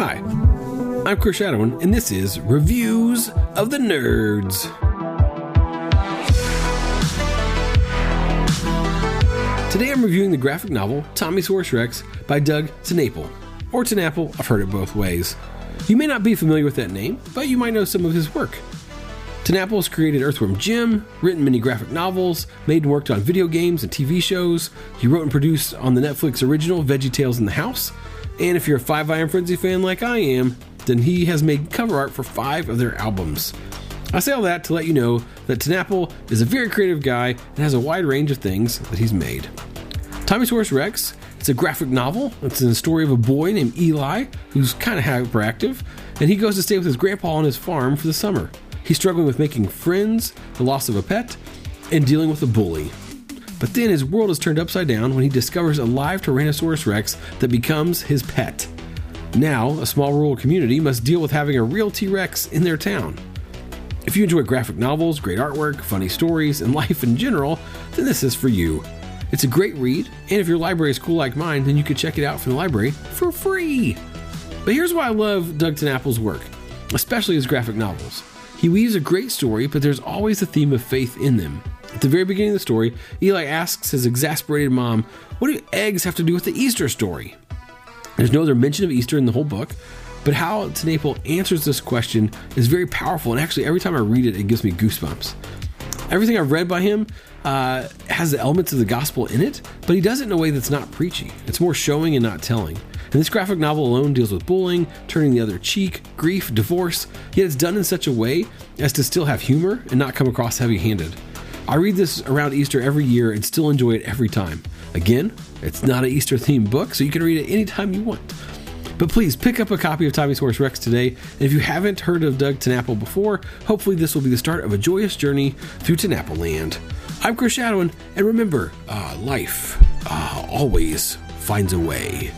Hi, I'm Chris Shadowin, and this is Reviews of the Nerds. Today I'm reviewing the graphic novel Tommysaurus Rex by Doug TenNapel. Or TenNapel, I've heard it both ways. You may not be familiar with that name, but you might know some of his work. TenNapel has created Earthworm Jim, written many graphic novels, made and worked on video games and TV shows. He wrote and produced on the Netflix original Veggie Tales in the House. And if you're a Five Iron Frenzy fan like I am, then he has made cover art for five of their albums. I say all that to let you know that TenNapel is a very creative guy and has a wide range of things that he's made. Tommysaurus Rex, it's a graphic novel. It's the story of a boy named Eli who's kind of hyperactive, and he goes to stay with his grandpa on his farm for the summer. He's struggling with making friends, the loss of a pet, and dealing with a bully. But then his world is turned upside down when he discovers a live Tyrannosaurus Rex that becomes his pet. Now, a small rural community must deal with having a real T Rex in their town. If you enjoy graphic novels, great artwork, funny stories, and life in general, then this is for you. It's a great read, and if your library is cool like mine, then you could check it out from the library for free. But here's why I love Doug TenNapel's work, especially his graphic novels. He weaves a great story, but there's always a theme of faith in them. At the very beginning of the story, Eli asks his exasperated mom, What do eggs have to do with the Easter story? There's no other mention of Easter in the whole book, but how TenNapel answers this question is very powerful, and actually, every time I read it, it gives me goosebumps. Everything I've read by him uh, has the elements of the gospel in it, but he does it in a way that's not preachy. It's more showing and not telling. And this graphic novel alone deals with bullying, turning the other cheek, grief, divorce, yet it's done in such a way as to still have humor and not come across heavy handed. I read this around Easter every year and still enjoy it every time. Again, it's not an Easter themed book, so you can read it anytime you want. But please pick up a copy of Tommysaurus Rex today. And if you haven't heard of Doug TenNapel before, hopefully this will be the start of a joyous journey through TenNapel land. I'm Chris Shadowin, and remember, uh, life uh, always finds a way.